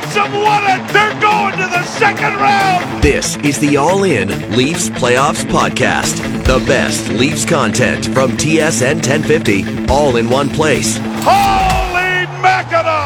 Leafs have won it. They're going to the second round. This is the All In Leafs Playoffs Podcast. The best Leafs content from TSN 1050, all in one place. Holy Mackinac!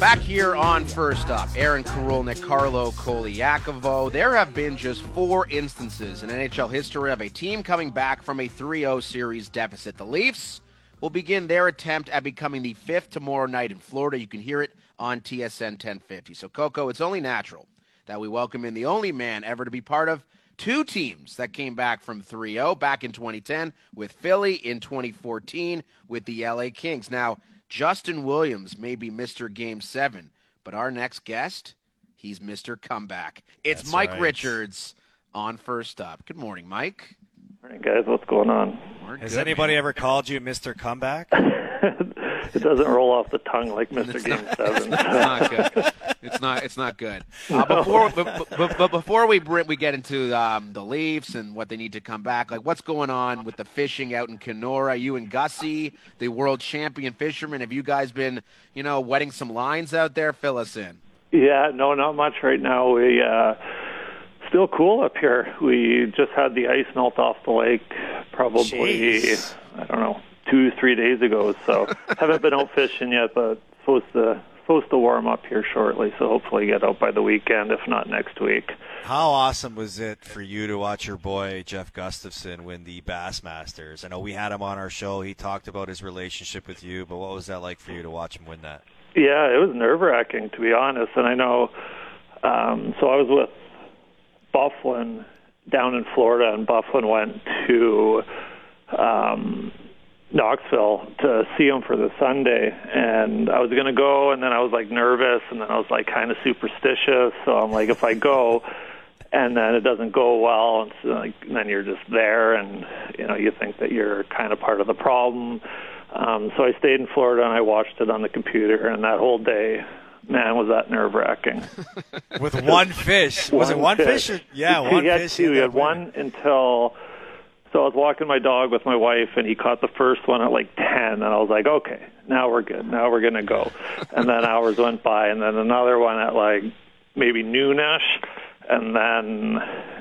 Back here on First Up, Aaron Korolnek, Carlo Colaiacovo. There have been just four instances in NHL history of a team coming back from a 3 0 series deficit. The Leafs will begin their attempt at becoming the fifth tomorrow night in Florida. You can hear it on TSN 1050. So, Coco, it's only natural that we welcome in the only man ever to be part of two teams that came back from 3 0 back in 2010 with Philly, in 2014 with the LA Kings. Now, Justin Williams may be Mr. Game 7, but our next guest, he's Mr. Comeback. It's That's Mike right. Richards on First Up. Good morning, Mike. Morning, guys. What's going on? We're Has good, anybody man. ever called you Mr. Comeback? it doesn't roll off the tongue like Mr. It's Game not- Seven. It's not good. It's not. It's not good. Uh, before, but, but, but before we we get into um, the Leafs and what they need to come back, like what's going on with the fishing out in Kenora? You and Gussie, the world champion fisherman, have you guys been, you know, wetting some lines out there? Fill us in. yeah, no, not much right now. We uh, still cool up here. We just had the ice melt off the lake, probably Jeez. I don't know two, three days ago. So haven't been out fishing yet, but supposed to supposed to warm up here shortly. So hopefully get out by the weekend, if not next week. How awesome was it for you to watch your boy Jeff Gustafson win the Bassmasters? I know we had him on our show. He talked about his relationship with you, but what was that like for you to watch him win that? Yeah, it was nerve wracking to be honest. And I know, um, so I was with Bufflin down in Florida, and Bufflin went to um, Knoxville to see him for the Sunday. And I was going to go, and then I was like nervous, and then I was like kind of superstitious. So I'm like, if I go, and then it doesn't go well, and so like, and then you're just there, and you know you think that you're kind of part of the problem. Um, so I stayed in Florida and I watched it on the computer, and that whole day, man, was that nerve wracking. With one fish. was it one fish? or- yeah, one he had fish. two. He had ended up winning. one until. So I was walking my dog with my wife, and he caught the first one at like ten, and I was like, okay, now we're good. Now we're gonna go. and then hours went by, and then another one at like maybe noonish, and then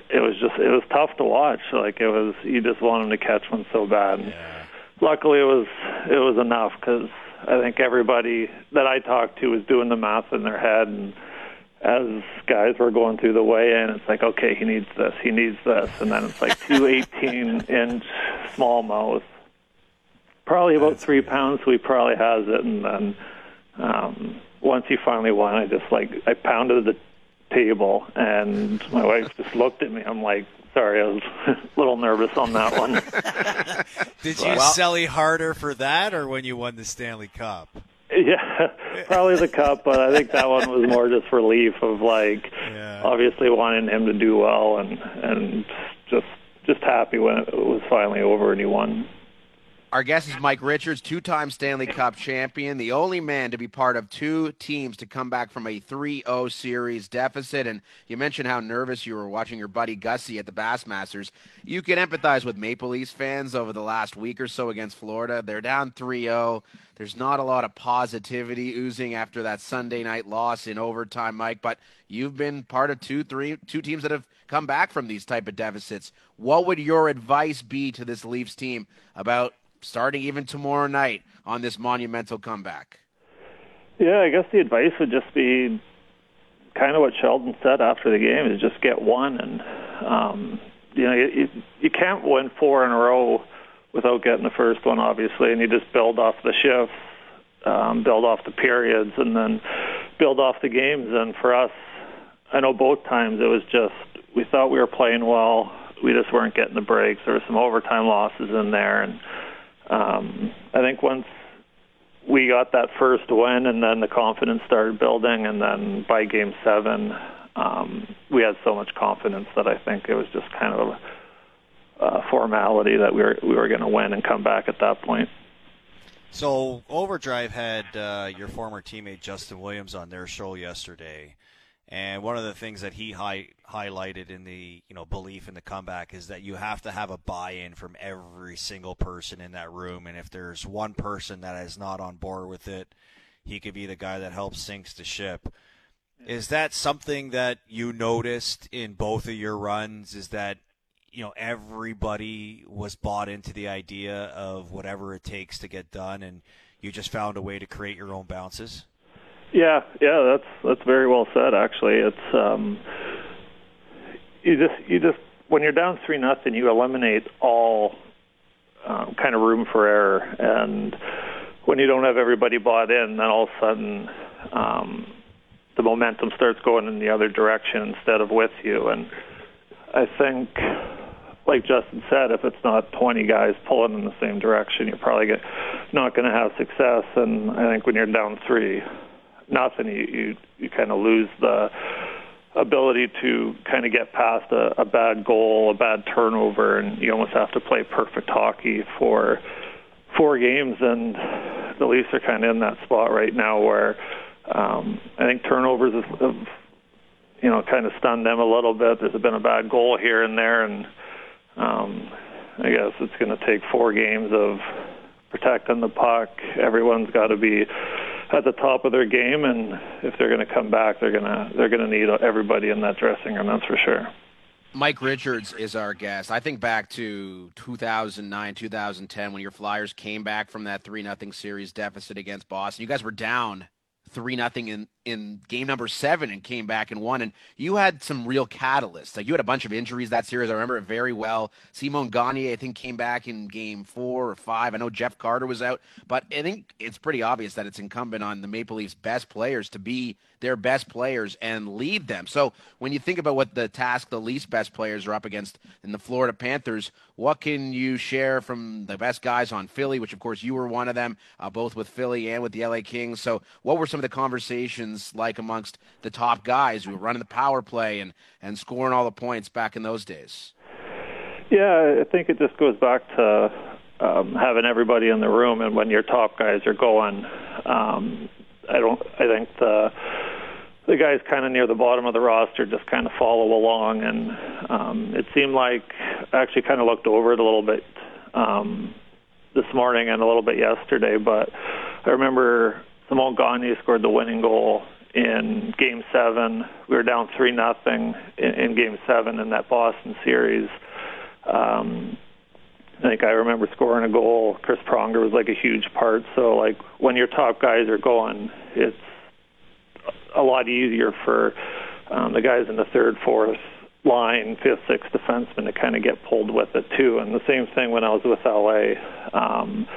it was just it was tough to watch. Like it was, you just want him to catch one so bad. Yeah. Luckily, it was it was enough because I think everybody that I talked to was doing the math in their head, and as guys were going through the weigh-in, it's like, okay, he needs this, he needs this, and then it's like two 18-inch smallmouth, probably about three pounds. So he probably has it, and then um, once he finally won, I just like I pounded the table, and my wife just looked at me. I'm like, sorry, I was a little nervous on that one. Did you Well- sell harder for that or when you won the Stanley Cup? Yeah, probably the cup, but I think that one was more just relief of like Yeah. obviously wanting him to do well and and just just happy when it was finally over and he won. Our guest is Mike Richards, two-time Stanley Cup champion, the only man to be part of two teams to come back from a 3-0 series deficit. And you mentioned how nervous you were watching your buddy Gussie at the Bassmasters. You can empathize with Maple Leafs fans over the last week or so against Florida. They're down 3-0. There's not a lot of positivity oozing after that Sunday night loss in overtime, Mike. But you've been part of two, three, two teams that have come back from these type of deficits. What would your advice be to this Leafs team about starting even tomorrow night on this monumental comeback? Yeah, I guess the advice would just be kind of what Sheldon said after the game is just get one and um you know you, you can't win four in a row without getting the first one obviously and you just build off the shifts um build off the periods and then build off the games. And for us I know both times it was just we thought we were playing well. We just weren't getting the breaks. There were some overtime losses in there and um I think once we got that first win, and then the confidence started building, and then by game seven, um, we had so much confidence that I think it was just kind of a, formality that we were we were going to win and come back at that point. So Overdrive had uh, your former teammate Justin Williams on their show yesterday, And one of the things that he hi- highlighted in the you know belief in the comeback is that you have to have a buy-in from every single person in that room. And if there's one person that is not on board with it, he could be the guy that helps sinks the ship. Is that something that you noticed in both of your runs? Is that you know everybody was bought into the idea of whatever it takes to get done, and you just found a way to create your own bounces? Yeah, yeah, that's that's very well said. Actually, it's um, you just you just when you're down three nothing, you eliminate all um, kind of room for error, and when you don't have everybody bought in, then all of a sudden um, the momentum starts going in the other direction instead of with you. And I think, like Justin said, if it's not 20 guys pulling in the same direction, you're probably get, not going to have success. And I think when you're down three nothing, you you, you kind of lose the ability to kind of get past a, a bad goal, a bad turnover, and you almost have to play perfect hockey for four games. And the Leafs are kind of in that spot right now where um, I think turnovers have, have you know kind of stunned them a little bit. There's been a bad goal here and there, and um, I guess it's going to take four games of protecting the puck. Everyone's got to be at the top of their game, and if they're going to come back, they're going to they're going to need everybody in that dressing room. That's for sure. Mike Richards is our guest. I think back to 2009, 2010 when your Flyers came back from that 3 nothing series deficit against Boston. You guys were down 3 nothing in in game number 7 and came back and won and you had some real catalysts. Like you had a bunch of injuries that series. I remember it very well. Simon Gagne I think came back in game 4 or 5. I know Jeff Carter was out, but I think it's pretty obvious that it's incumbent on the Maple Leafs best players to be their best players and lead them. So when you think about what the task the least best players are up against in the Florida Panthers, what can you share from the best guys on Philly, which of course you were one of them, uh, both with Philly and with the LA Kings. So what were some of the conversations like amongst the top guys who were running the power play and, and scoring all the points back in those days? Yeah, I think it just goes back to um, having everybody in the room, and when your top guys are going, um, I don't. I think the the guys kind of near the bottom of the roster just kind of follow along, and um, it seemed like I actually kind of looked over it a little bit um, this morning and a little bit yesterday. But I remember Simon Gagne scored the winning goal in Game Seven. We were down three nothing in, in Game Seven in that Boston series. Um, I think I remember scoring a goal. Chris Pronger was like a huge part. So like when your top guys are going, it's a lot easier for um, the guys in the third, fourth line, fifth, sixth defenseman to kind of get pulled with it too. And the same thing when I was with LA. Um,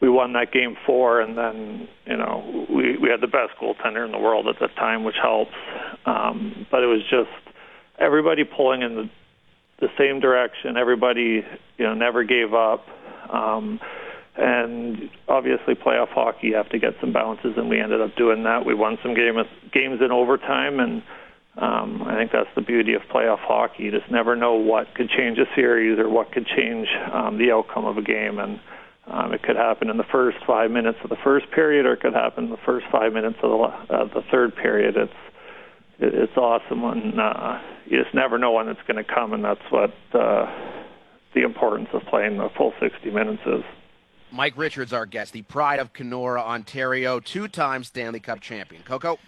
we won that game four, and then you know we we had the best goaltender in the world at the time, which helps. Um, but it was just everybody pulling in the the same direction. Everybody you know never gave up. Um, and obviously, playoff hockey, you have to get some bounces, and we ended up doing that. We won some game, games in overtime, and um, I think that's the beauty of playoff hockey. You just never know what could change a series or what could change um, the outcome of a game. And um, it could happen in the first five minutes of the first period, or it could happen in the first five minutes of the, uh, the third period. It's it's awesome when uh, you just never know when it's going to come, and that's what uh, the importance of playing the full 60 minutes is. Mike Richards, our guest, the pride of Kenora, Ontario, two-time Stanley Cup champion. Coco.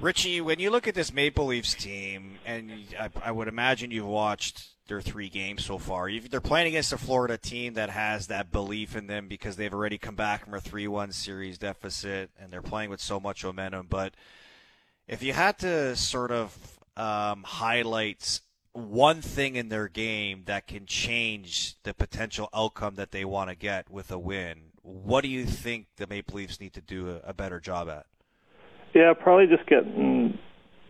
Richie, when you look at this Maple Leafs team, and I, I would imagine you've watched their three games so far. They're playing against a Florida team that has that belief in them because they've already come back from a 3 1 series deficit and they're playing with so much momentum. But if you had to sort of um, highlight one thing in their game that can change the potential outcome that they want to get with a win, what do you think the Maple Leafs need to do a, a better job at? Yeah, probably just getting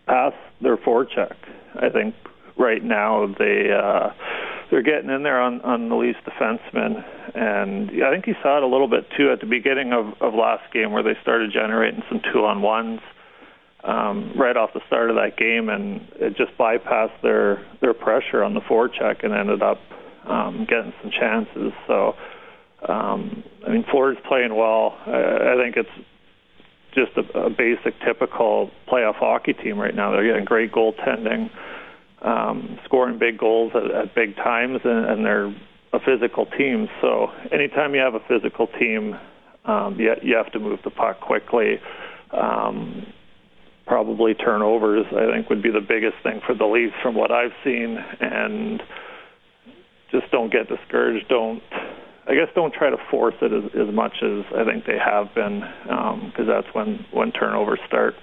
past their forecheck. I think right now they uh, they're getting in there on on the Leafs defensemen, and I think you saw it a little bit too at the beginning of of last game where they started generating some two on ones um, right off the start of that game, and it just bypassed their their pressure on the forecheck and ended up um, getting some chances. So, um, I mean, Florida's playing well. I, I think it's just a, a basic, typical playoff hockey team right now. They're getting great goaltending, um, scoring big goals at, at big times, and, and they're a physical team. So anytime you have a physical team, um, you, you have to move the puck quickly. Um, probably turnovers, I think, would be the biggest thing for the Leafs from what I've seen, and just don't get discouraged. Don't I guess don't try to force it as, as much as I think they have been, because um, that's when when turnovers start.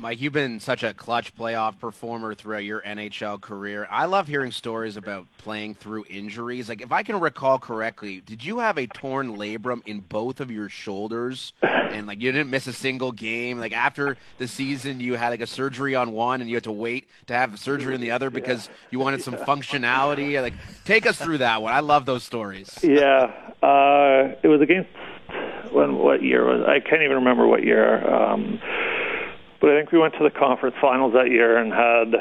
Mike, you've been such a clutch playoff performer throughout your NHL career. I love hearing stories about playing through injuries. Like, if I can recall correctly, did you have a torn labrum in both of your shoulders? And, like, you didn't miss a single game? Like, after the season, you had, like, a surgery on one and you had to wait to have surgery on the other because yeah. you wanted some functionality? Like, take us through that one. I love those stories. Yeah. Uh, it was against, when, what year was I can't even remember what year. Um, but I think we went to the conference finals that year and had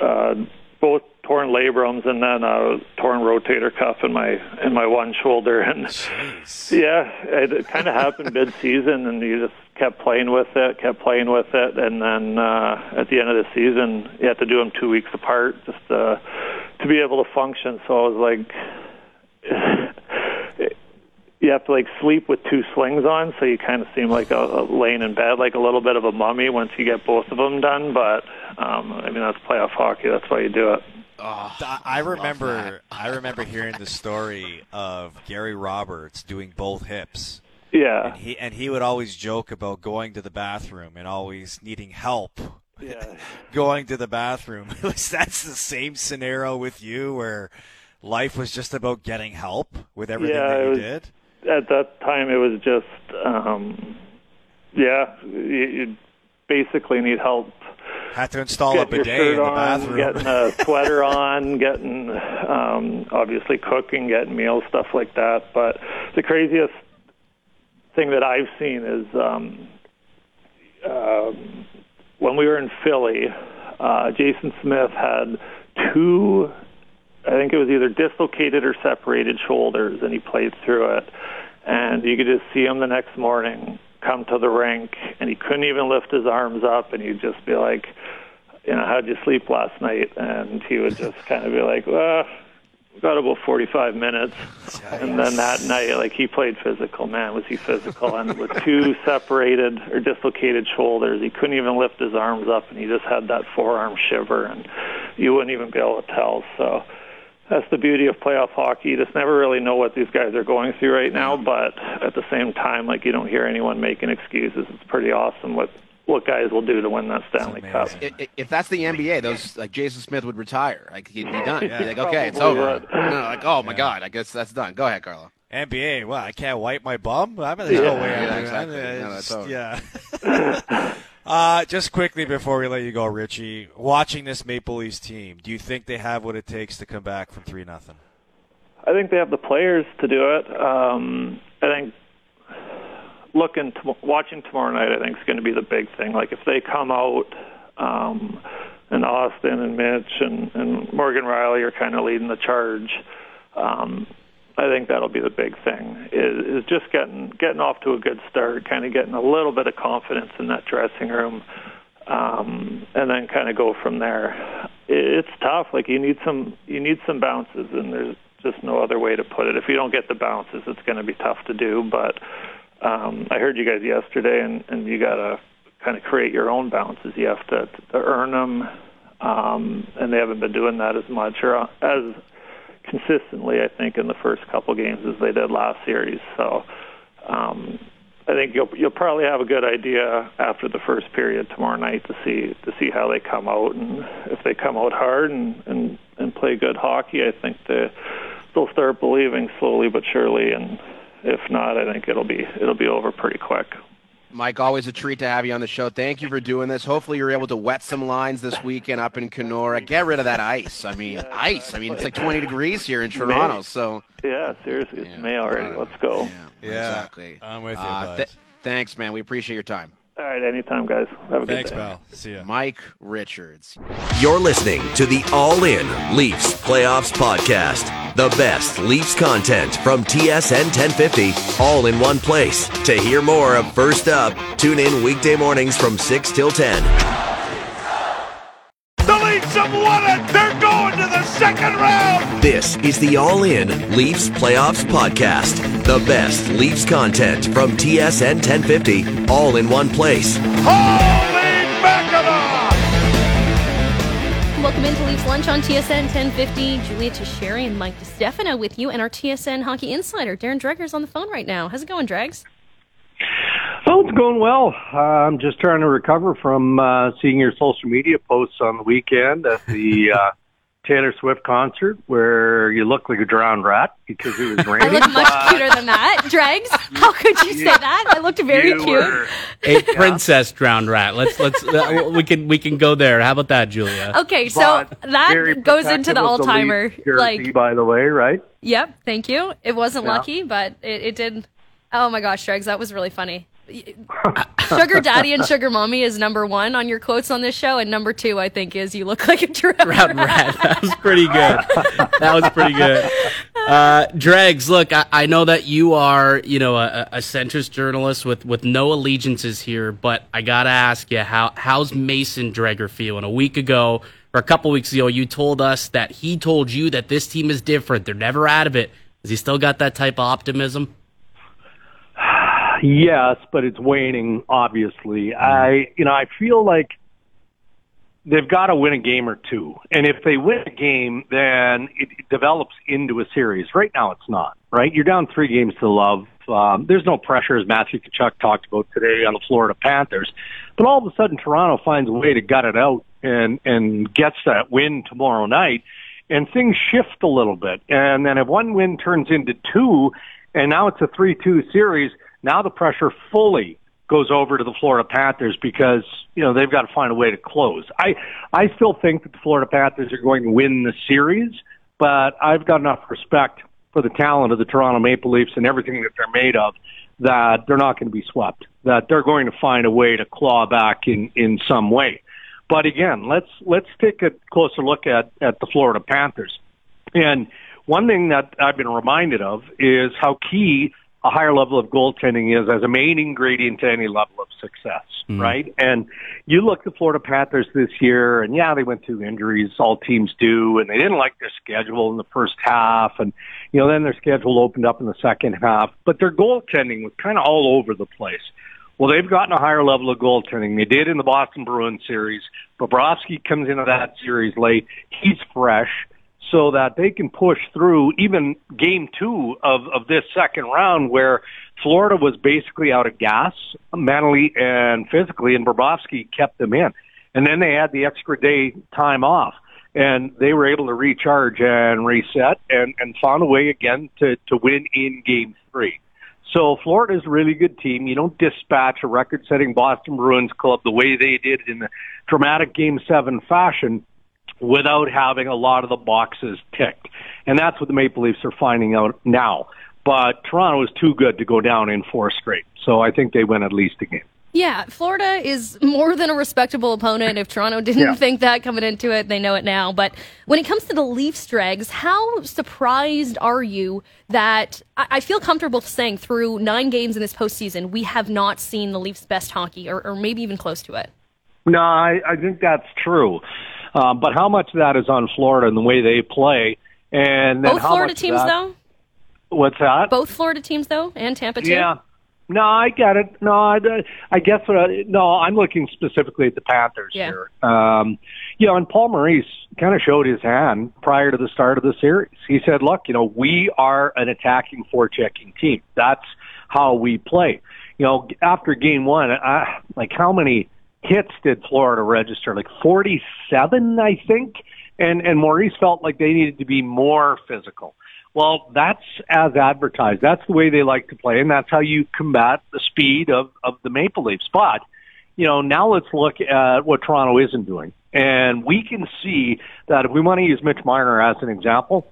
uh, both torn labrums and then a torn rotator cuff in my in my one shoulder. And Jeez. yeah, it kind of happened mid-season, and you just kept playing with it, kept playing with it, and then uh, at the end of the season, you had to do them two weeks apart just uh, to be able to function. So I was like. You have to like sleep with two slings on, so you kind of seem like a, a laying in bed, like a little bit of a mummy once you get both of them done. But um, I mean, that's playoff hockey. That's why you do it. Oh, I remember. I remember hearing the story of Gary Roberts doing both hips. Yeah, and he and he would always joke about going to the bathroom and always needing help. Yeah, going to the bathroom. that's the same scenario with you, where life was just about getting help with everything yeah, that you was, did at that time it was just um yeah you, you basically need help. Had to install a bidet in the on, bathroom. getting a sweater on getting um obviously cooking getting meals stuff like that. But the craziest thing that i've seen is um um when we were in philly uh jason smith had two I think it was either dislocated or separated shoulders, and he played through it. And you could just see him the next morning come to the rink, and he couldn't even lift his arms up, and he'd just be like, you know, how'd you sleep last night? And he would just kind of be like, well, got about 45 minutes. And then that night, like he played physical. Man, was he physical. And with two separated or dislocated shoulders, he couldn't even lift his arms up, and he just had that forearm shiver, and you wouldn't even be able to tell. So that's the beauty of playoff hockey. You just never really know what these guys are going through right now, mm-hmm. but at the same time, like you don't hear anyone making excuses. It's pretty awesome what what guys will do to win that Stanley Cup. If, if that's the NBA, those like Jason Smith would retire. Like he'd be done. yeah. Be like, okay, it's over. No, no, like, oh my yeah. god, I guess that's done. Go ahead, Carlo. NBA, well, I can't wipe my bum. I mean, there's yeah. no way. Yeah, exactly. no, yeah. Uh, just quickly before we let you go, Richie, watching this Maple Leafs team, do you think they have what it takes to come back from three nothing? I think they have the players to do it. Um, I think looking to, watching tomorrow night, I think is going to be the big thing. Like if they come out, um, and Auston and Mitch and, and Morgan Rielly are kind of leading the charge. Um, I think that'll be the big thing is, is just getting getting off to a good start, kind of getting a little bit of confidence in that dressing room, um, and then kind of go from there. It's tough. Like you need some you need some bounces, and there's just no other way to put it. If you don't get the bounces, it's going to be tough to do. But um, I heard you guys yesterday, and, and you got to kind of create your own bounces. You have to, to earn them, um, and they haven't been doing that as much or as consistently, I think, in the first couple games as they did last series. So um, I think you'll you'll probably have a good idea after the first period tomorrow night to see to see how they come out and if they come out hard and and, and play good hockey. I think they they'll start believing slowly but surely, and if not, I think it'll be it'll be over pretty quick. Mike, always a treat to have you on the show. Thank you for doing this. Hopefully, you're able to wet some lines this weekend up in Kenora. Get rid of that ice. I mean, ice. I mean, it's like 20 degrees here in Toronto. So yeah, seriously, it's yeah, May already. Let's go. Yeah, yeah, exactly. I'm with you. Uh, th- thanks, man. We appreciate your time. All right, anytime, guys. Have a Thanks, good day. Thanks, pal. See ya. Mike Richards. You're listening to the All In Leafs Playoffs Podcast. The best Leafs content from TSN 1050, all in one place. To hear more of First Up, tune in weekday mornings from 6 till 10. The second round. This is the All In Leafs Playoffs Podcast. The best Leafs content from TSN 1050, all in one place. Holy mackerel! Welcome into Leafs Lunch on TSN 1050. Julia Tocheri and Mike DiStefano with you, and our TSN hockey insider, Darren Dreger, is on the phone right now. How's it going, Dregs? Oh, it's going well. Uh, I'm just trying to recover from uh, seeing your social media posts on the weekend at the uh, Taylor Swift concert where you look like a drowned rat because it was raining. I raining. look much but cuter than that. Dregs, how could you say that? I looked very you cute. were- a princess drowned rat. Let's let's uh, we can we can go there. How about that, Julia? Okay, so but that goes into the of all timer. Leafs jersey, Like, by the way, right? yep, thank you. It wasn't Yeah. lucky, but it, it did. Oh my gosh, Dregs, that was really funny. Sugar Daddy and Sugar Mommy is number one on your quotes on this show, and number two, I think, is you look like a drowned Drowned rat. That was pretty good. That was pretty good. Uh, Dregs, look, I, I know that you are, you know, a, a centrist journalist with, with no allegiances here, but I gotta ask you, how how's Mason Dreger feeling? A week ago, or a couple weeks ago, you told us that he told you that this team is different. They're never out of it. Has he still got that type of optimism? Yes, but it's waning, obviously. I, you know, I feel like they've got to win a game or two. And if they win a game, then it, develops into a series. Right now, it's not, right? You're down three games to love. Um, there's no pressure, as Matthew Tkachuk talked about today on the Florida Panthers. But all of a sudden, Toronto finds a way to gut it out and, and gets that win tomorrow night. And things shift a little bit. And then if one win turns into two, and now it's a 3-2 series, now the pressure fully goes over to the Florida Panthers because, you know, they've got to find a way to close. I, I still think that the Florida Panthers are going to win the series, but I've got enough respect for the talent of the Toronto Maple Leafs and everything that they're made of that they're not going to be swept, that they're going to find a way to claw back in, in some way. But again, let's, let's take a closer look at, at the Florida Panthers. And one thing that I've been reminded of is how key a higher level of goaltending is as a main ingredient to any level of success, mm. right? And you look at the Florida Panthers this year, and yeah, they went through injuries. All teams do, and they didn't like their schedule in the first half, and you know then their schedule opened up in the second half. But their goaltending was kind of all over the place. Well, they've gotten a higher level of goaltending. They did in the Boston Bruins series. Bobrovsky comes into that series late. He's fresh so that they can push through even game two of, of this second round where Florida was basically out of gas mentally and physically and Bobrovsky kept them in. And then they had the extra day time off and they were able to recharge and reset and, and found a way again to, to win in game three. So Florida's a really good team. You don't dispatch a record-setting Boston Bruins club the way they did in the dramatic Game 7 fashion without having a lot of the boxes ticked. And that's what the Maple Leafs are finding out now. But Toronto is too good to go down in four straight. So I think they win at least a game. Yeah, Florida is more than a respectable opponent. If Toronto didn't Yeah. think that coming into it, they know it now. But when it comes to the Leafs, Dregs, how surprised are you that I, feel comfortable saying through nine games in this postseason, we have not seen the Leafs' best hockey, or, or maybe even close to it? No, I, I think that's true. Um, but how much of that is on Florida and the way they play? And then Both how Florida teams, that- though? What's that? Both Florida teams, though, and Tampa, too? Yeah. No, I get it. No, I, I guess I, no, I'm looking specifically at the Panthers Yeah. here. Um, you know, and Paul Maurice kind of showed his hand prior to the start of the series. He said, "Look, you know, we are an attacking, forechecking team. That's how we play." You know, after game one, I, like how many hits did Florida register? Like 47, I think. And and Maurice felt like they needed to be more physical. Well, that's as advertised. That's the way they like to play, and that's how you combat the speed of, of the Maple Leafs. But, you know, now let's look at what Toronto isn't doing. And we can see that if we want to use Mitch Marner as an example,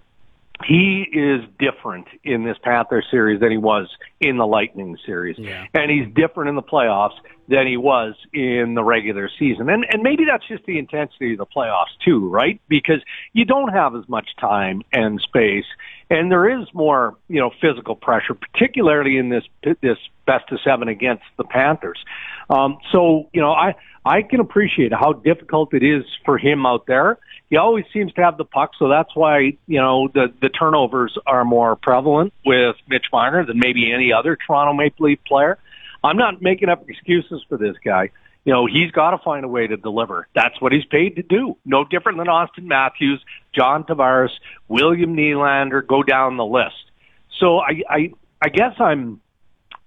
he is different in this Panther series than he was in the Lightning series. Yeah. And he's different in the playoffs than he was in the regular season. And and maybe that's just the intensity of the playoffs too, right? Because you don't have as much time and space and there is more, you know, physical pressure, particularly in this this best of 7 against the Panthers. Um so, you know, I I can appreciate how difficult it is for him out there he always seems to have the puck, so that's why you know the the turnovers are more prevalent with Mitch Marner than maybe any other Toronto Maple Leaf player. I'm not making up excuses for this guy. You know, he's got to find a way to deliver. That's what he's paid to do. No different than Auston Matthews, John Tavares, William Nylander, go down the list. So I, I, I guess I'm,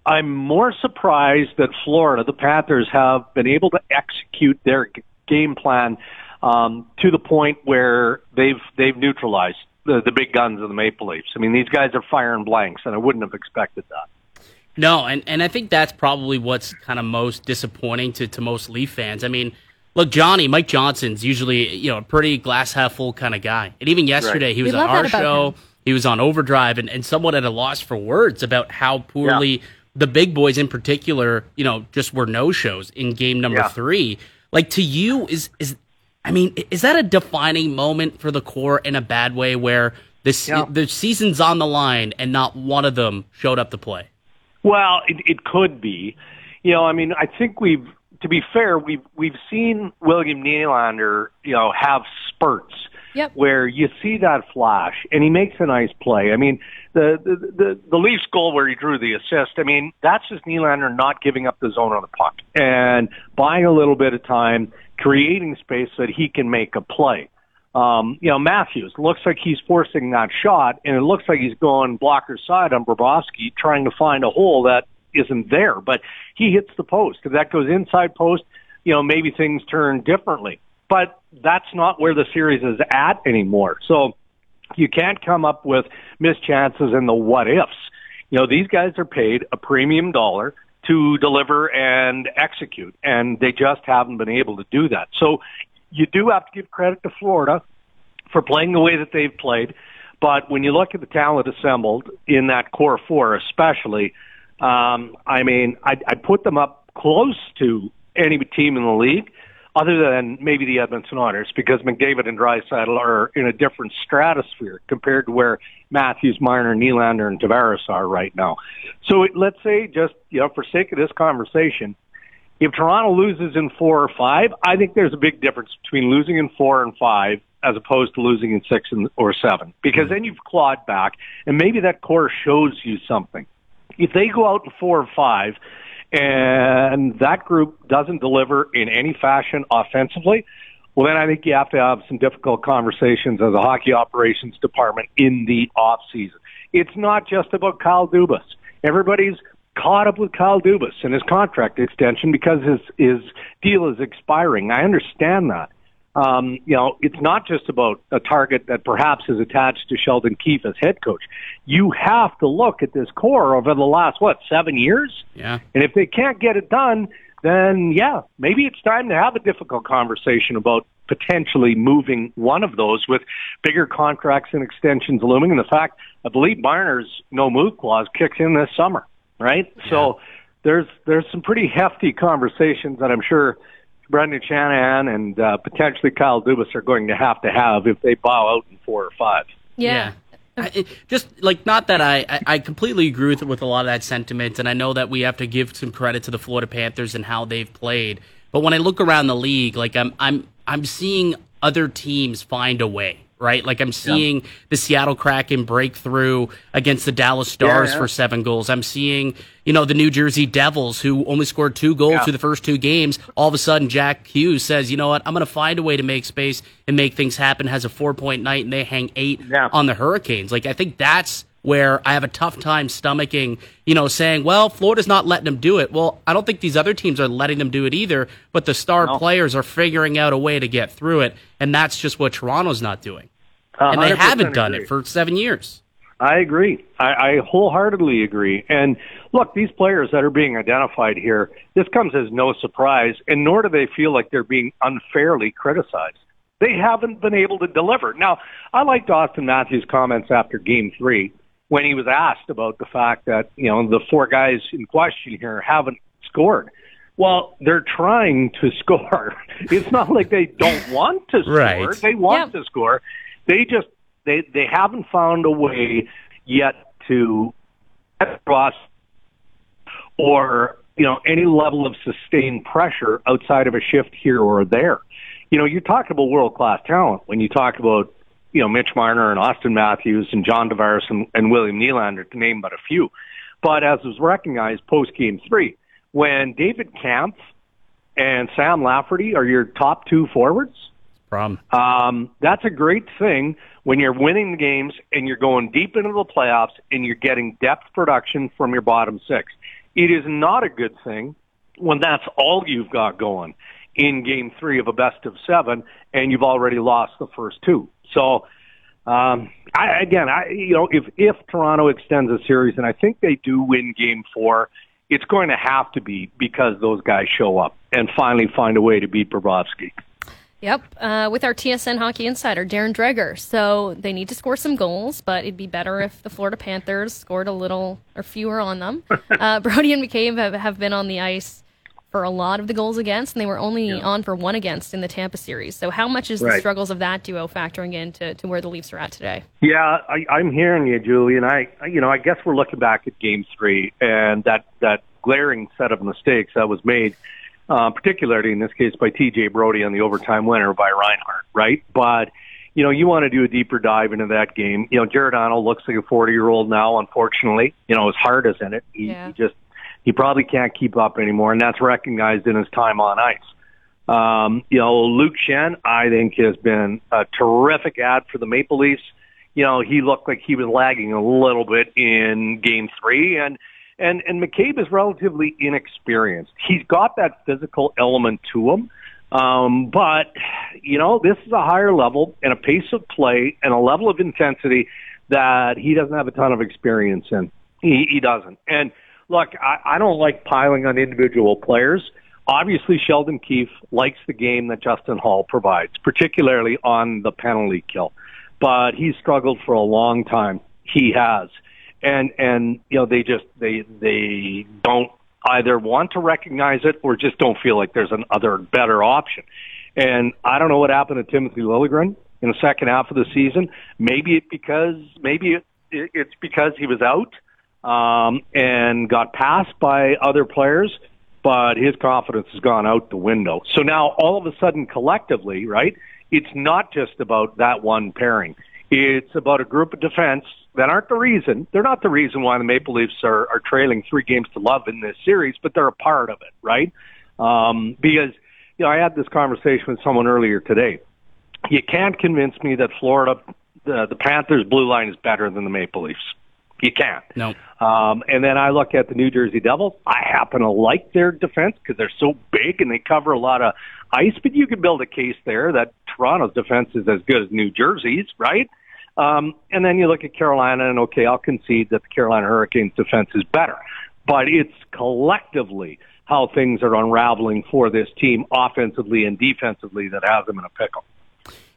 I'm more surprised that Florida, the Panthers, have been able to execute their game plan um, to the point where they've they've neutralized the, the big guns of the Maple Leafs. I mean, these guys are firing blanks, and I wouldn't have expected that. No, and, and I think that's probably what's kind of most disappointing to, to most Leaf fans. I mean, look, Johnny, Mike Johnson's usually, you know, a pretty glass half full kind of guy. And even yesterday, right. he was we on our show, him. he was on Overdrive, and, and somewhat at a loss for words about how poorly yeah. the big boys in particular, you know, just were no shows in game number yeah. three. Like to you, is is I mean, is that a defining moment for the core in a bad way where this yeah. the season's on the line and not one of them showed up to play? Well, it, it could be. You know, I mean, I think we've to be fair, we've we've seen William Nylander, you know, have spurts yep. where you see that flash and he makes a nice play. I mean, the the the, the Leafs goal where he drew the assist. I mean, that's just Nylander not giving up the zone on the puck and buying a little bit of time creating space that he can make a play. Um, you know, Matthews looks like he's forcing that shot, and it looks like he's going blocker side on Bobrovsky, trying to find a hole that isn't there. But he hits the post. If that goes inside post, you know, maybe things turn differently. But that's not where the series is at anymore. So you can't come up with mischances and the what ifs. You know, these guys are paid a premium dollar to deliver and execute, and they just haven't been able to do that. So you do have to give credit to Florida for playing the way that they've played. But when you look at the talent assembled in that core four, especially, um, I mean, I, I put them up close to any team in the league other than maybe the Edmonton Oilers, because McDavid and Draisaitl are in a different stratosphere compared to where Matthews, Marner, Nylander, and Tavares are right now. So let's say, just you know, for sake of this conversation, if Toronto loses in four or five, I think there's a big difference between losing in four and five as opposed to losing in six and, or seven, because then you've clawed back, and maybe that core shows you something. If they go out in four or five and that group doesn't deliver in any fashion offensively, well, then I think you have to have some difficult conversations as a hockey operations department in the off season. It's not just about Kyle Dubas. Everybody's caught up with Kyle Dubas and his contract extension because his his deal is expiring. I understand that um, you know, it's not just about a target that perhaps is attached to Sheldon Keefe as head coach. You have to look at this core over the last, what, seven years? Yeah. And if they can't get it done, then yeah, maybe it's time to have a difficult conversation about potentially moving one of those with bigger contracts and extensions looming. And the fact, I believe Marner's no move clause kicks in this summer, right? Yeah. So there's, there's some pretty hefty conversations that I'm sure Brendan Shanahan and uh, potentially Kyle Dubas are going to have to have if they bow out in four or five. Yeah. yeah. I, just like not that I, I, I completely agree with with a lot of that sentiment, and I know that we have to give some credit to the Florida Panthers and how they've played. But when I look around the league, like I'm I'm I'm seeing other teams find a way right? Like I'm seeing yeah. the Seattle Kraken break through against the Dallas Stars yeah, yeah. for seven goals. I'm seeing, you know, the New Jersey Devils who only scored two goals through the first two games. All of a sudden, Jack Hughes says, you know what, I'm going to find a way to make space and make things happen. Has a four point night and they hang eight on the Hurricanes. Like I think that's where I have a tough time stomaching, you know, saying, well, Florida's not letting them do it. Well, I don't think these other teams are letting them do it either, but the star no. players are figuring out a way to get through it, and that's just what Toronto's not doing. And they haven't done agree. it for seven years. I agree. I, I wholeheartedly agree. And look, these players that are being identified here, this comes as no surprise, and nor do they feel like they're being unfairly criticized. They haven't been able to deliver. Now, I liked Auston Matthews' comments after Game Three when he was asked about the fact that you know the four guys in question here haven't scored. Well, they're trying to score. It's not like they don't want to score. Right. They want Yeah. to score. They just they they haven't found a way yet to get across or you know any level of sustained pressure outside of a shift here or there. You know, you talk about world class talent when you talk about you know Mitch Marner and Auston Matthews and John Tavares and, and William Nylander to name but a few. But as was recognized post game three, when David Kampf and Sam Lafferty are your top two forwards, Problem. um, that's a great thing when you're winning the games and you're going deep into the playoffs and you're getting depth production from your bottom six. It is not a good thing when that's all you've got going in game three of a best of seven and you've already lost the first two. So, um, I, again, I, you know, if, if Toronto extends a series and I think they do win game four, it's going to have to be because those guys show up and finally find a way to beat Bobrovsky. Yep, uh, with our TSN hockey insider, Darren Dreger. So they need to score some goals, but it'd be better if the Florida Panthers scored a little or fewer on them. Uh, Brodie and McCabe have, have been on the ice for a lot of the goals against, and they were only on for one against in the Tampa series. So how much is the struggles of that duo factoring into to where the Leafs are at today? Yeah, I, I'm hearing you, Julie, and I, you know, I guess we're looking back at Game Three and that that glaring set of mistakes that was made, uh, particularly in this case by T.J. Brodie on the overtime winner by Reinhart, right? But you know, you want to do a deeper dive into that game. You know, Jared Arnold looks like a 40 year old now. Unfortunately, you know, his heart is in it. He, Yeah. he just he probably can't keep up anymore, and that's recognized in his time on ice. Um, you know, Luke Schenn, I think, has been a terrific ad for the Maple Leafs. You know, he looked like he was lagging a little bit in game three and, and, and McCabe is relatively inexperienced. He's got that physical element to him. Um, but, you know, this is a higher level and a pace of play and a level of intensity that he doesn't have a ton of experience in. He, he doesn't. And look, I, I don't like piling on individual players. Obviously, Sheldon Keefe likes the game that Justin Holl provides, particularly on the penalty kill. But he's struggled for a long time. He has, and and you know they just they they don't either want to recognize it or just don't feel like there's an other better option. And I don't know what happened to Timothy Liljegren in the second half of the season. Maybe it because maybe it, it, it's because he was out um, and got passed by other players, but his confidence has gone out the window. So now all of a sudden, collectively, right? It's not just about that one pairing. It's about a group of defense that aren't the reason. They're not the reason why the Maple Leafs are, are trailing three games to love in this series, but they're a part of it, right? Um, because, you know, I had this conversation with someone earlier today. You can't convince me that Florida, the, the Panthers blue line is better than the Maple Leafs. You can't. No. Um, and then I look at the New Jersey Devils. I happen to like their defense because they're so big and they cover a lot of ice. But you could build a case there that Toronto's defense is as good as New Jersey's, right? Um, and then you look at Carolina, and okay, I'll concede that the Carolina Hurricanes defense is better. But it's collectively how things are unraveling for this team offensively and defensively that has them in a pickle.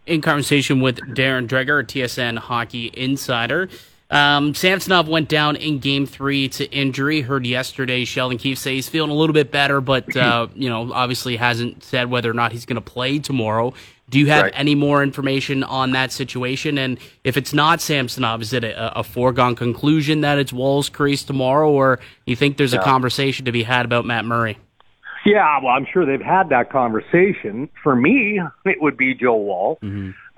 in conversation with Darren Dreger, a TSN hockey insider. Um, Samsonov went down in game three to injury. Heard yesterday Sheldon Keefe say he's feeling a little bit better, but, uh, you know, obviously hasn't said whether or not he's going to play tomorrow. Do you have Right. any more information on that situation? And if it's not Samsonov, is it a, a foregone conclusion that it's Woll's Crease tomorrow, or you think there's a conversation to be had about Matt Murray? Yeah, well, I'm sure they've had that conversation. For me, it would be Joe Woll.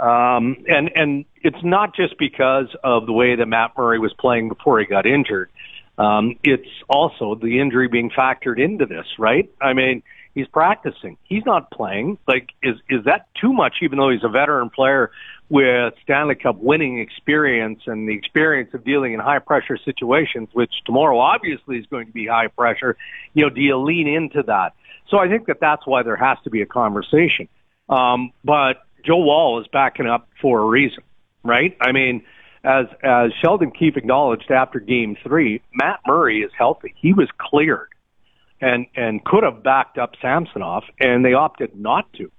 Um, and, and it's not just because of the way that Matt Murray was playing before he got injured. Um, it's also the injury being factored into this, right? I mean, he's practicing. He's not playing. Like, is, is that too much, even though he's a veteran player with Stanley Cup winning experience and the experience of dealing in high pressure situations, which tomorrow obviously is going to be high pressure, you know, do you lean into that? So I think that that's why there has to be a conversation. Um, but Joe Woll is backing up for a reason, right? I mean, as as Sheldon Keefe acknowledged after Game Three, Matt Murray is healthy. He was cleared, and and could have backed up Samsonov, and they opted not to.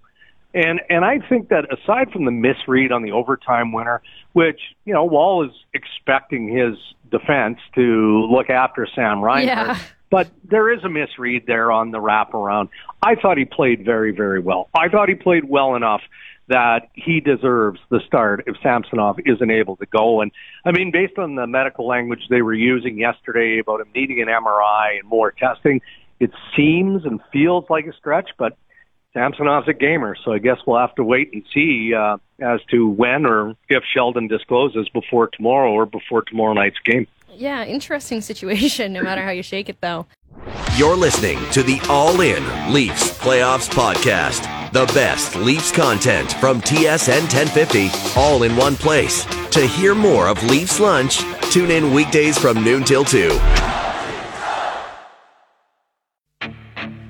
And and I think that aside from the misread on the overtime winner, which you know Woll is expecting his defense to look after Sam Reinhart, Yeah. but there is a misread there on the wraparound. I thought he played very very well. I thought he played well enough that he deserves the start if Samsonov isn't able to go. And I mean, based on the medical language they were using yesterday about him needing an MRI and more testing, it seems and feels like a stretch, but Samsonov's a gamer, so I guess we'll have to wait and see uh, as to when or if Sheldon discloses before tomorrow or before tomorrow night's game. Yeah, interesting situation, no matter how you shake it, though. You're listening to the All In Leafs Playoffs Podcast. The best Leafs content from TSN 1050, all in one place. To hear more of Leafs Lunch, tune in weekdays from noon till 2.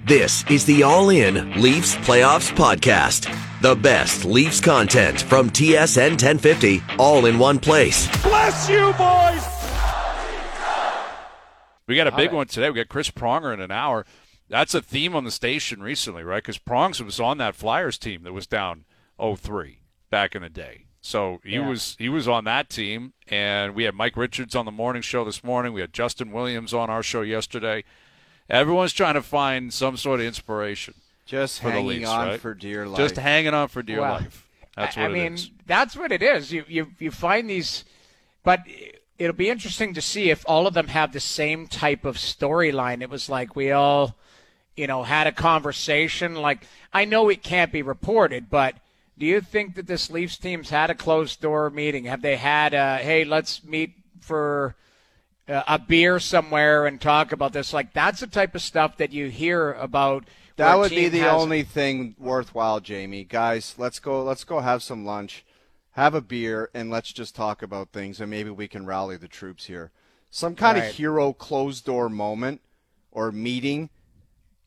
This is the All In Leafs Playoffs Podcast. The best Leafs content from TSN 1050, all in one place. Bless you, boys! We got a big one today. We got Chris Pronger in an hour. That's a theme on the station recently, right? Because Prongs was on that Flyers team that was down 0-3 back in the day. So he was he was on that team, and we had Mike Richards on the morning show this morning. We had Justin Williams on our show yesterday. Everyone's trying to find some sort of inspiration. Just hanging Leafs, on right? for dear life. Just hanging on for dear Well, life. That's what I mean, is. that's what it is. You you you find these, but it'll be interesting to see if all of them have the same type of storyline. It was like we all, you know, had a conversation. Like I know it can't be reported, but do you think that this Leafs team's had a closed door meeting? Have they had a hey, let's meet for uh, a beer somewhere and talk about this? Like that's the type of stuff that you hear about. That would be the has- only thing worthwhile, Jamie. Guys, let's go. Let's go have some lunch, have a beer, and let's just talk about things, and maybe we can rally the troops here. Some kind Right. of hero closed door moment or meeting.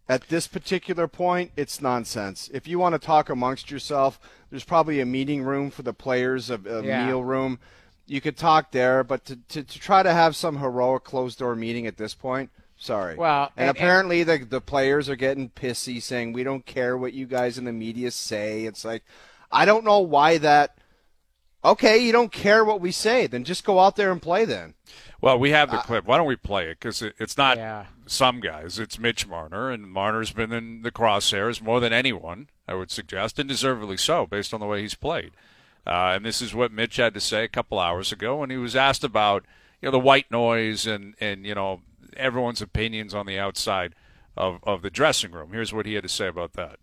At this particular point, it's nonsense. If you want to talk amongst yourself, there's probably a meeting room for the players, a, a Yeah. meal room. You could talk there, but to, to, to try to have some heroic closed door meeting at this point, sorry. Well, and, and- apparently the the players are getting pissy, saying we don't care what you guys in the media say. It's like I don't know why that. Okay, you don't care what we say, then just go out there and play. Then Well, we have the clip. Why don't we play it? Because it, it's not Yeah. Some guys. It's Mitch Marner, and Marner's been in the crosshairs more than anyone, I would suggest, and deservedly so, based on the way he's played. Uh, and this is what Mitch had to say a couple hours ago when he was asked about you know the white noise and and you know everyone's opinions on the outside of of the dressing room. Here's what he had to say about that.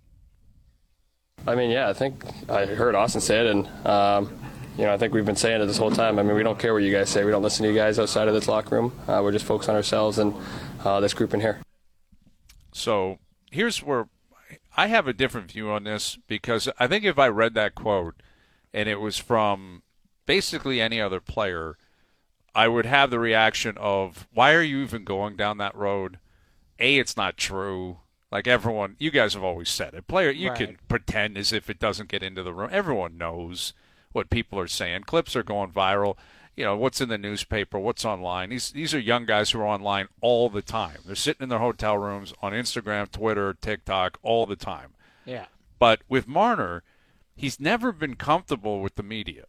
I mean, yeah, I think I heard Auston say it, and um, you know, I think we've been saying it this whole time. I mean, we don't care what you guys say. We don't listen to you guys outside of this locker room. Uh, we're just focused on ourselves and uh, this group in here. So here's where I have a different view on this because I think if I read that quote and it was from basically any other player, I would have the reaction of, why are you even going down that road? A, it's not true. Like everyone, you guys have always said it. Player, you can pretend as if it doesn't get into the room. Everyone knows what people are saying. Clips are going viral. You know what's in the newspaper, what's online. These these are young guys who are online all the time. They're sitting in their hotel rooms on Instagram, Twitter, TikTok all the time. Yeah. But with Marner, he's never been comfortable with the media.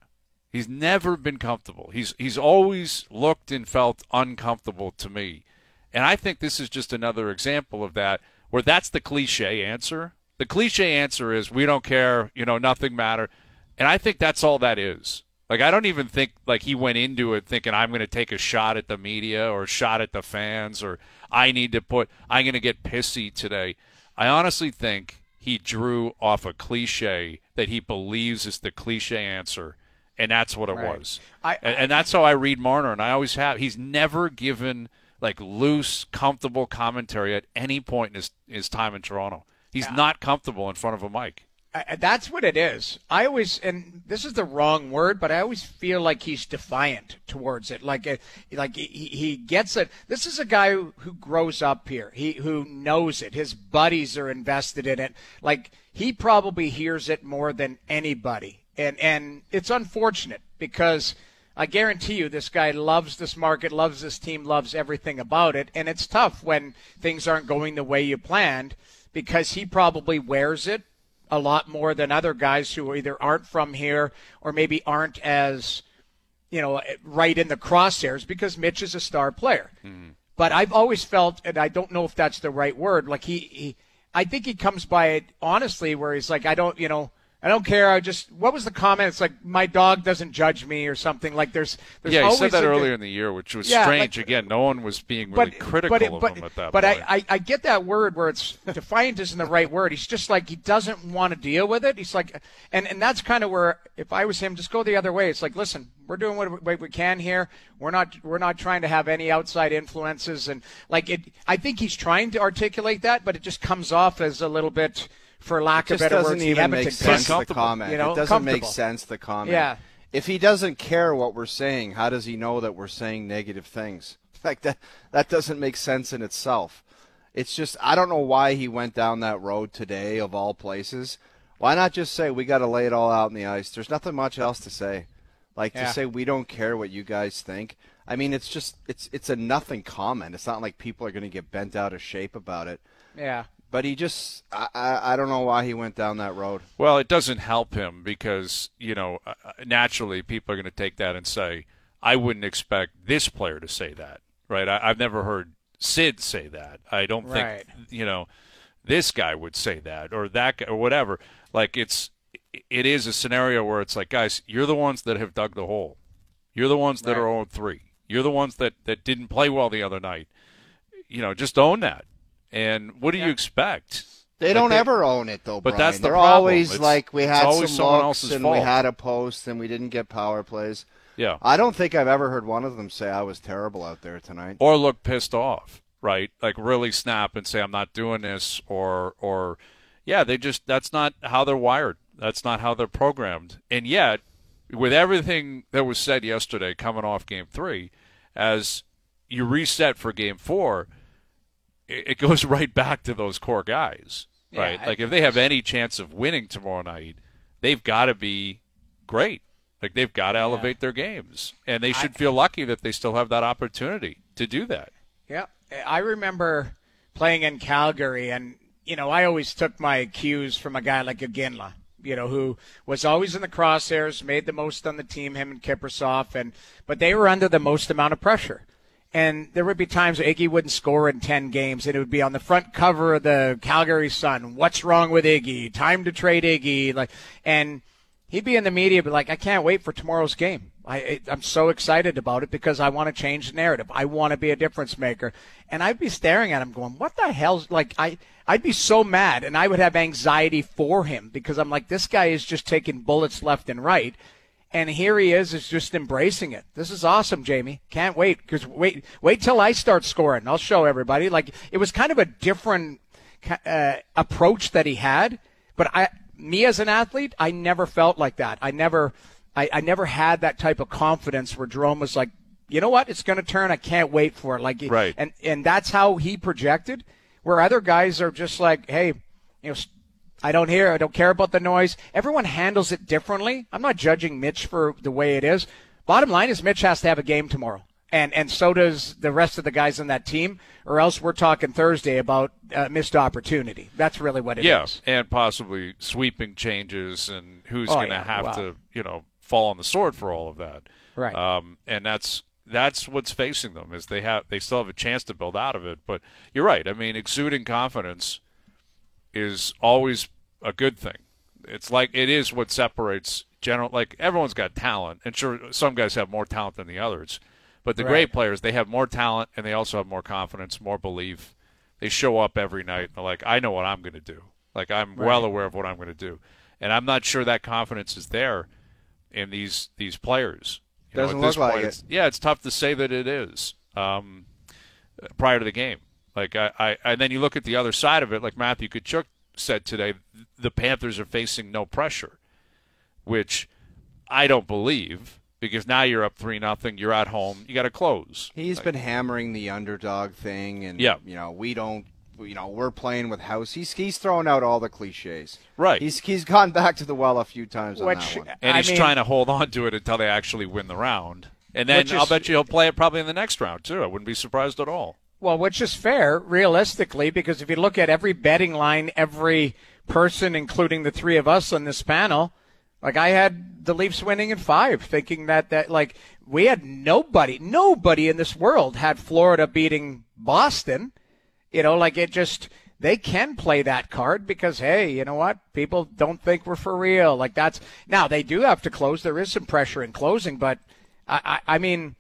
He's never been comfortable. He's he's always looked and felt uncomfortable to me. And I think this is just another example of that where that's the cliche answer. The cliche answer is we don't care, you know, nothing matter. And I think that's all that is. Like I don't even think like he went into it thinking I'm going to take a shot at the media or a shot at the fans or I need to put I'm going to get pissy today. I honestly think he drew off a cliche that he believes is the cliche answer and that's what it Right. was. I- and, and that's how I read Marner and I always have. He's never given like loose, comfortable commentary at any point in his, his time in Toronto. He's not comfortable in front of a mic. I, that's what it is. I always, and this is the wrong word, but I always feel like he's defiant towards it. Like, uh, like he, he gets it. This is a guy who, who grows up here. He who knows it. His buddies are invested in it. Like he probably hears it more than anybody, and and it's unfortunate because. I guarantee you, this guy loves this market, loves this team, loves everything about it, and it's tough when things aren't going the way you planned because he probably wears it a lot more than other guys who either aren't from here or maybe aren't as, you know, right in the crosshairs because Mitch is a star player. Mm-hmm. But I've always felt, and I don't know if that's the right word, like he, he I think he comes by it honestly, where he's like, I don't, you know, I don't care. I just what was the comment? It's like my dog doesn't judge me or something. Like there's, there's yeah, he said that earlier in the year, which was Yeah, strange. like- Again, no one was being really critical but, of but, him at that but point. I, I, I get that word where it's defiant isn't the right word. He's just like he doesn't want to deal with it. He's like, and and that's kind of where if I was him, just go the other way. It's like, listen, we're doing what, what we can here. We're not we're not trying to have any outside influences, and like it. I think he's trying to articulate that, but it just comes off as a little bit, for lack of better doesn't words, even make sense. The comment. You know, it doesn't make sense. The comment. Yeah. If he doesn't care what we're saying, how does he know that we're saying negative things? Like that. That doesn't make sense in itself. It's just I don't know why he went down that road today of all places. Why not just say we got to lay it all out in the ice? There's nothing much else to say. Like Yeah. to say we don't care what you guys think. I mean, it's just it's it's a nothing comment. It's not like people are going to get bent out of shape about it. Yeah. But he just I, I I don't know why he went down that road. Well, it doesn't help him because, you know, uh, naturally people are going to take that and say, I wouldn't expect this player to say that, right? I, I've never heard Sid say that. I don't think, Right. you know, this guy would say that or that guy or whatever. Like it's, it is a scenario where it's like, guys, you're the ones that have dug the hole. You're the ones that Right. are 0 3. You're the ones that, that didn't play well the other night. You know, just own that. And what do you expect? They Like, don't ever own it though, But Brian. that's the They're problem. always It's- like we had some someone looks and we had a post and we didn't get power plays. Yeah. I don't think I've ever heard one of them say I was terrible out there tonight. or look pissed off, right? Like really snap and say I'm not doing this or or yeah, they just that's not how they're wired. That's not how they're programmed. And yet, with everything that was said yesterday coming off game 3, as you reset for game 4, it, it goes right back to those core guys, right? Yeah, like if they have any chance of winning tomorrow night, they've got to be great. Like they've got to elevate their games, and they should feel lucky that they still have that opportunity to do that. Yeah, I remember playing in Calgary, and you know, I always took my cues from a guy like Iginla, you know, who was always in the crosshairs, made the most on the team, him and Kiprusoff, and but they were under the most amount of pressure. And there would be times Iggy wouldn't score in 10 games, and it would be on the front cover of the Calgary Sun. What's wrong with Iggy? Time to trade Iggy. Like, and he'd be in the media, but like, I can't wait for tomorrow's game. I, I'm so excited about it because I want to change the narrative. I want to be a difference maker. And I'd be staring at him going, what the hell's like, I, I'd be so mad and I would have anxiety for him because I'm like, this guy is just taking bullets left and right. And here he is, is just embracing it. This is awesome, Jamie. Can't wait because wait, wait till I start scoring. I'll show everybody. Like it was kind of a different uh, approach that he had, but I, me as an athlete, I never felt like that. I never, I, I never had that type of confidence where Jarome was like, you know what, it's going to turn. I can't wait for it. Like, Right. and and that's how he projected. Where other guys are just like, hey, you know. I don't hear. I don't care about the noise. Everyone handles it differently. I'm not judging Mitch for the way it is. Bottom line is Mitch has to have a game tomorrow, and and so does the rest of the guys on that team, or else we're talking Thursday about uh, missed opportunity. That's really what it is. yeah, and possibly sweeping changes and who's Oh, going to yeah, have wow. to, you know, fall on the sword for all of that. Right. Um, and that's that's what's facing them is they have they still have a chance to build out of it. But you're right. I mean, exuding confidence is always a good thing. It's like it is what separates general. Like everyone's got talent, and sure, some guys have more talent than the others. But the Right. great players, they have more talent, and they also have more confidence, more belief. They show up every night. And they're like, I know what I'm going to do. Like I'm well aware of what I'm going to do, and I'm not sure that confidence is there in these these players. You Doesn't this look like point, it. it's- yeah, it's tough to say that it is um, prior to the game. Like I, I, and then you look at the other side of it, like Matthew Tkachuk said today, the Panthers are facing no pressure, which I don't believe because now you're up three nothing, you're at home, you got to close. He's been hammering the underdog thing, and Yeah. you know we don't. You know we're playing with house. He's he's throwing out all the cliches. Right. He's he's gone back to the well a few times on Which- that one. and I he's mean- trying to hold on to it until they actually win the round. And then Which I'll bet you he'll play it probably in the next round too. I wouldn't be surprised at all. Well, which is fair, realistically, because if you look at every betting line, every person, including the three of us on this panel, like I had the Leafs winning in five, thinking that that like we had nobody, nobody in this world had Florida beating Boston. You know, like it just they can play that card because hey, you know what? People don't think we're for real. Like that's now they do have to close. There is some pressure in closing, but I, I, I mean,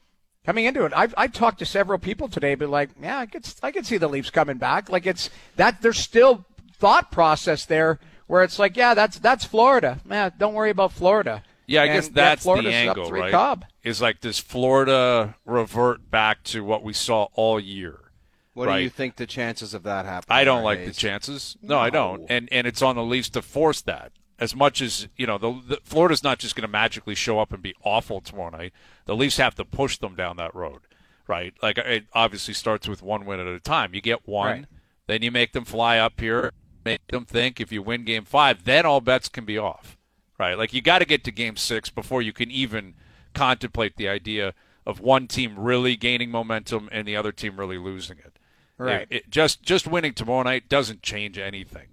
coming into it, I've, I've talked to several people today, but like, yeah, I could I could see the Leafs coming back. Like it's that there's still thought process there where it's like, yeah, that's that's Florida. Man, don't worry about Florida. Yeah, I And guess that's Florida's the angle, right? Cobb. Is like does Florida revert back to what we saw all year? What right? do you think the chances of that happening? I don't are, like the Hayes? chances. No, I don't. And and it's on the Leafs to force that. As much as you know, the, the Florida's not just going to magically show up and be awful tomorrow night. The Leafs have to push them down that road, right? Like it obviously starts with one win at a time. You get one, Right. then you make them fly up here, make them think if you win Game Five, then all bets can be off, right? Like you got to get to Game Six before you can even contemplate the idea of one team really gaining momentum and the other team really losing it. Right. It, it just just winning tomorrow night doesn't change anything.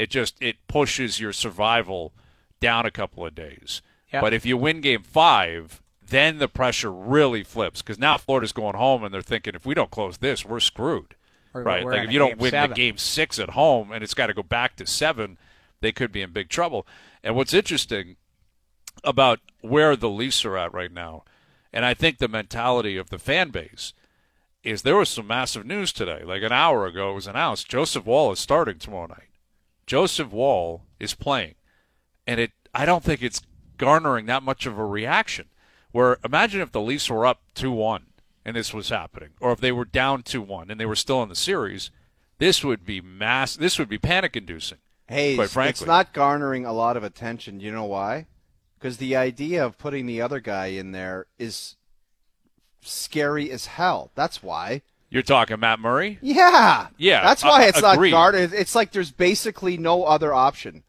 It just it pushes your survival down a couple of days. Yeah. But if you win game 5, then the pressure really flips cuz now Florida's going home and they're thinking if we don't close this, we're screwed. We're- right? we're like if you don't win seven. the game 6 at home and it's got to go back to 7, they could be in big trouble. And what's interesting about where the Leafs are at right now, and I think the mentality of the fan base is there was some massive news today. Like an hour ago, it was announced Joseph Woll is starting tomorrow night. Joseph Woll is playing, and it. I don't think it's garnering that much of a reaction. Where imagine if the Leafs were up two one and this was happening, or if they were down two one and they were still in the series, this would be mass. This would be panic inducing. Quite frankly. it's not garnering a lot of attention. You know why? Because the idea of putting the other guy in there is scary as hell. That's why. You're talking Matt Murray. Yeah. Yeah, That's why uh, it's agreed. not guarded. It's like there's basically no other option.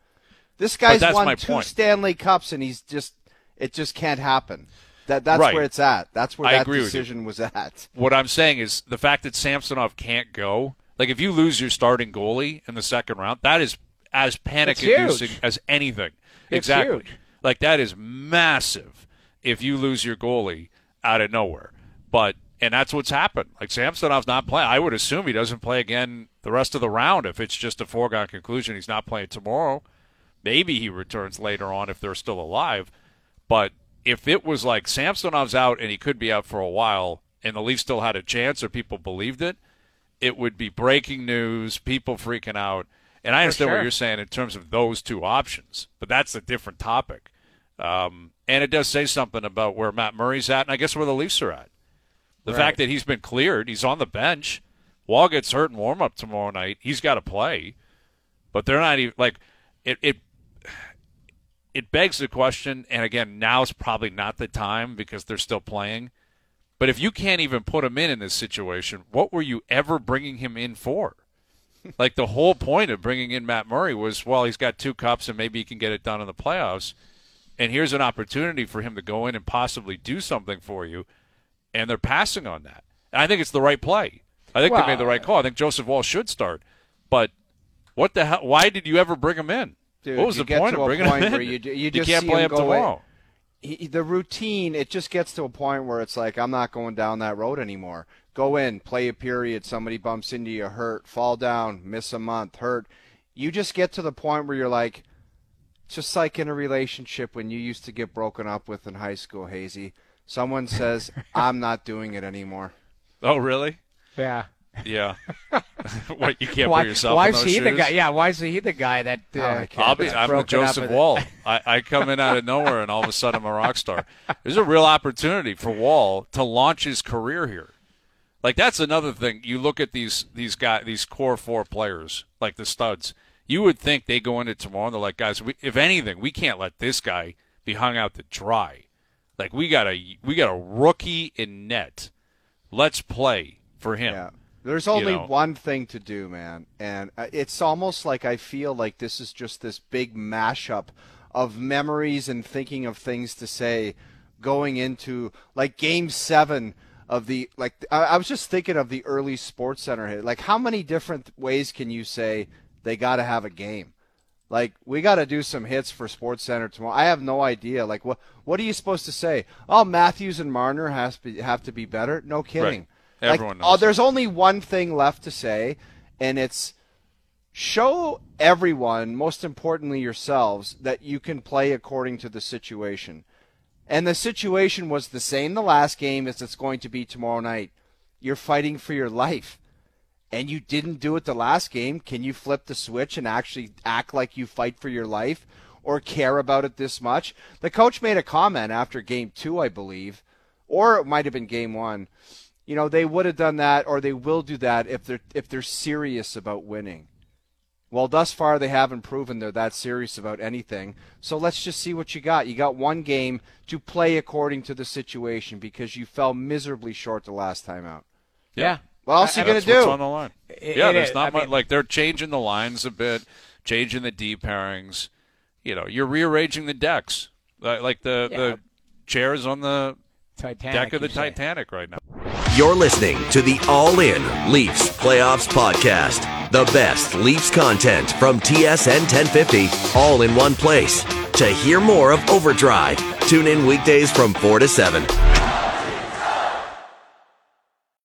This guy's won two point. Stanley Cups and he's just it just can't happen. That that's Right. where it's at. That's where I that agree with you. decision was at. What I'm saying is the fact that Samsonov can't go. Like if you lose your starting goalie in the second round, that is as panic inducing as anything. It's exactly. huge. Like that is massive if you lose your goalie out of nowhere. But and that's what's happened. Like Samsonov's not playing. I would assume he doesn't play again the rest of the round if it's just a foregone conclusion he's not playing tomorrow. Maybe he returns later on if they're still alive. But if it was like Samsonov's out and he could be out for a while and the Leafs still had a chance or people believed it, it would be breaking news, people freaking out. And I understand sure. what you're saying in terms of those two options, but that's a different topic. Um, and it does say something about where Matt Murray's at, and I guess where the Leafs are at. The Right. fact that he's been cleared, he's on the bench. Woll gets hurt in warm up tomorrow night. He's got to play, but they're not even like it. It it begs the question, and again, now's probably not the time because they're still playing. But if you can't even put him in in this situation, what were you ever bringing him in for? like the whole point of bringing in Matt Murray was, well, he's got two cups and maybe he can get it done in the playoffs. And here's an opportunity for him to go in and possibly do something for you. And they're passing on that. And I think it's the right play. I think Well, they made the right call. I think Joseph Woll should start. But what the hell? Why did you ever bring him in? Dude, what was the point of bringing point him in? you, you just can't play go away. tomorrow. he, the routine, it just gets to a point where it's like, I'm not going down that road anymore. Go in, play a period, somebody bumps into you, hurt, fall down, miss a month, hurt. You just get to the point where you're like, just like in a relationship when you used to get broken up with in high school, Hazy. Someone says, I'm not doing it anymore. Oh, really? Yeah. Yeah. what you can't why put yourself why in is those he the guy? Yeah, why is he the guy that? Uh, Oh, I can't. I'll be, I'm the Joseph? Woll. I, I come in out of nowhere, and all of a sudden I'm a rock star. There's a real opportunity for Woll to launch his career here. Like that's another thing. You look at these these guys, these core four players, like the studs. You would think they go into tomorrow and they're like, guys, we, if anything, we can't let this guy be hung out to dry. Like we got a we got a rookie in net. Let's play for him. Yeah. There's only know. one thing to do, man. And uh, it's almost like I feel like this is just this big mashup of memories and thinking of things to say going into like game seven of the like I, I was just thinking of the early sports center hit like how many different ways can you say they got to have a game Like we got to do some hits for SportsCenter tomorrow. I have no idea. Like what what are you supposed to say? Oh, Matthews and Marner has to be, have to be better. No kidding. Right. Everyone like, knows Oh, there's only one thing left to say, and it's show everyone, most importantly yourselves, that you can play according to the situation. And the situation was the same the last game as it's going to be tomorrow night. You're fighting for your life. And you didn't do it the last game. Can you flip the switch and actually act like you fight for your life or care about it this much? The coach made a comment after game two, I believe, or it might have been game one. You know, they would have done that or they will do that if they're if they're serious about winning. Well, thus far they haven't proven they're that serious about anything. So let's just see what you got. You got one game to play according to the situation because you fell miserably short the last time out. Yeah. What else are you going to what's do? on the line. It- yeah, it there's is. not I much. mean- like they're changing the lines a bit, changing the D pairings. You know, you're rearranging the decks, like, like the Yeah. the chairs on the Titanic, deck of the you say. Titanic right now. You're listening to the All In Leafs Playoffs Podcast. The best Leafs content from TSN 1050, all in one place. To hear more of Overdrive, tune in weekdays from 4 to 7.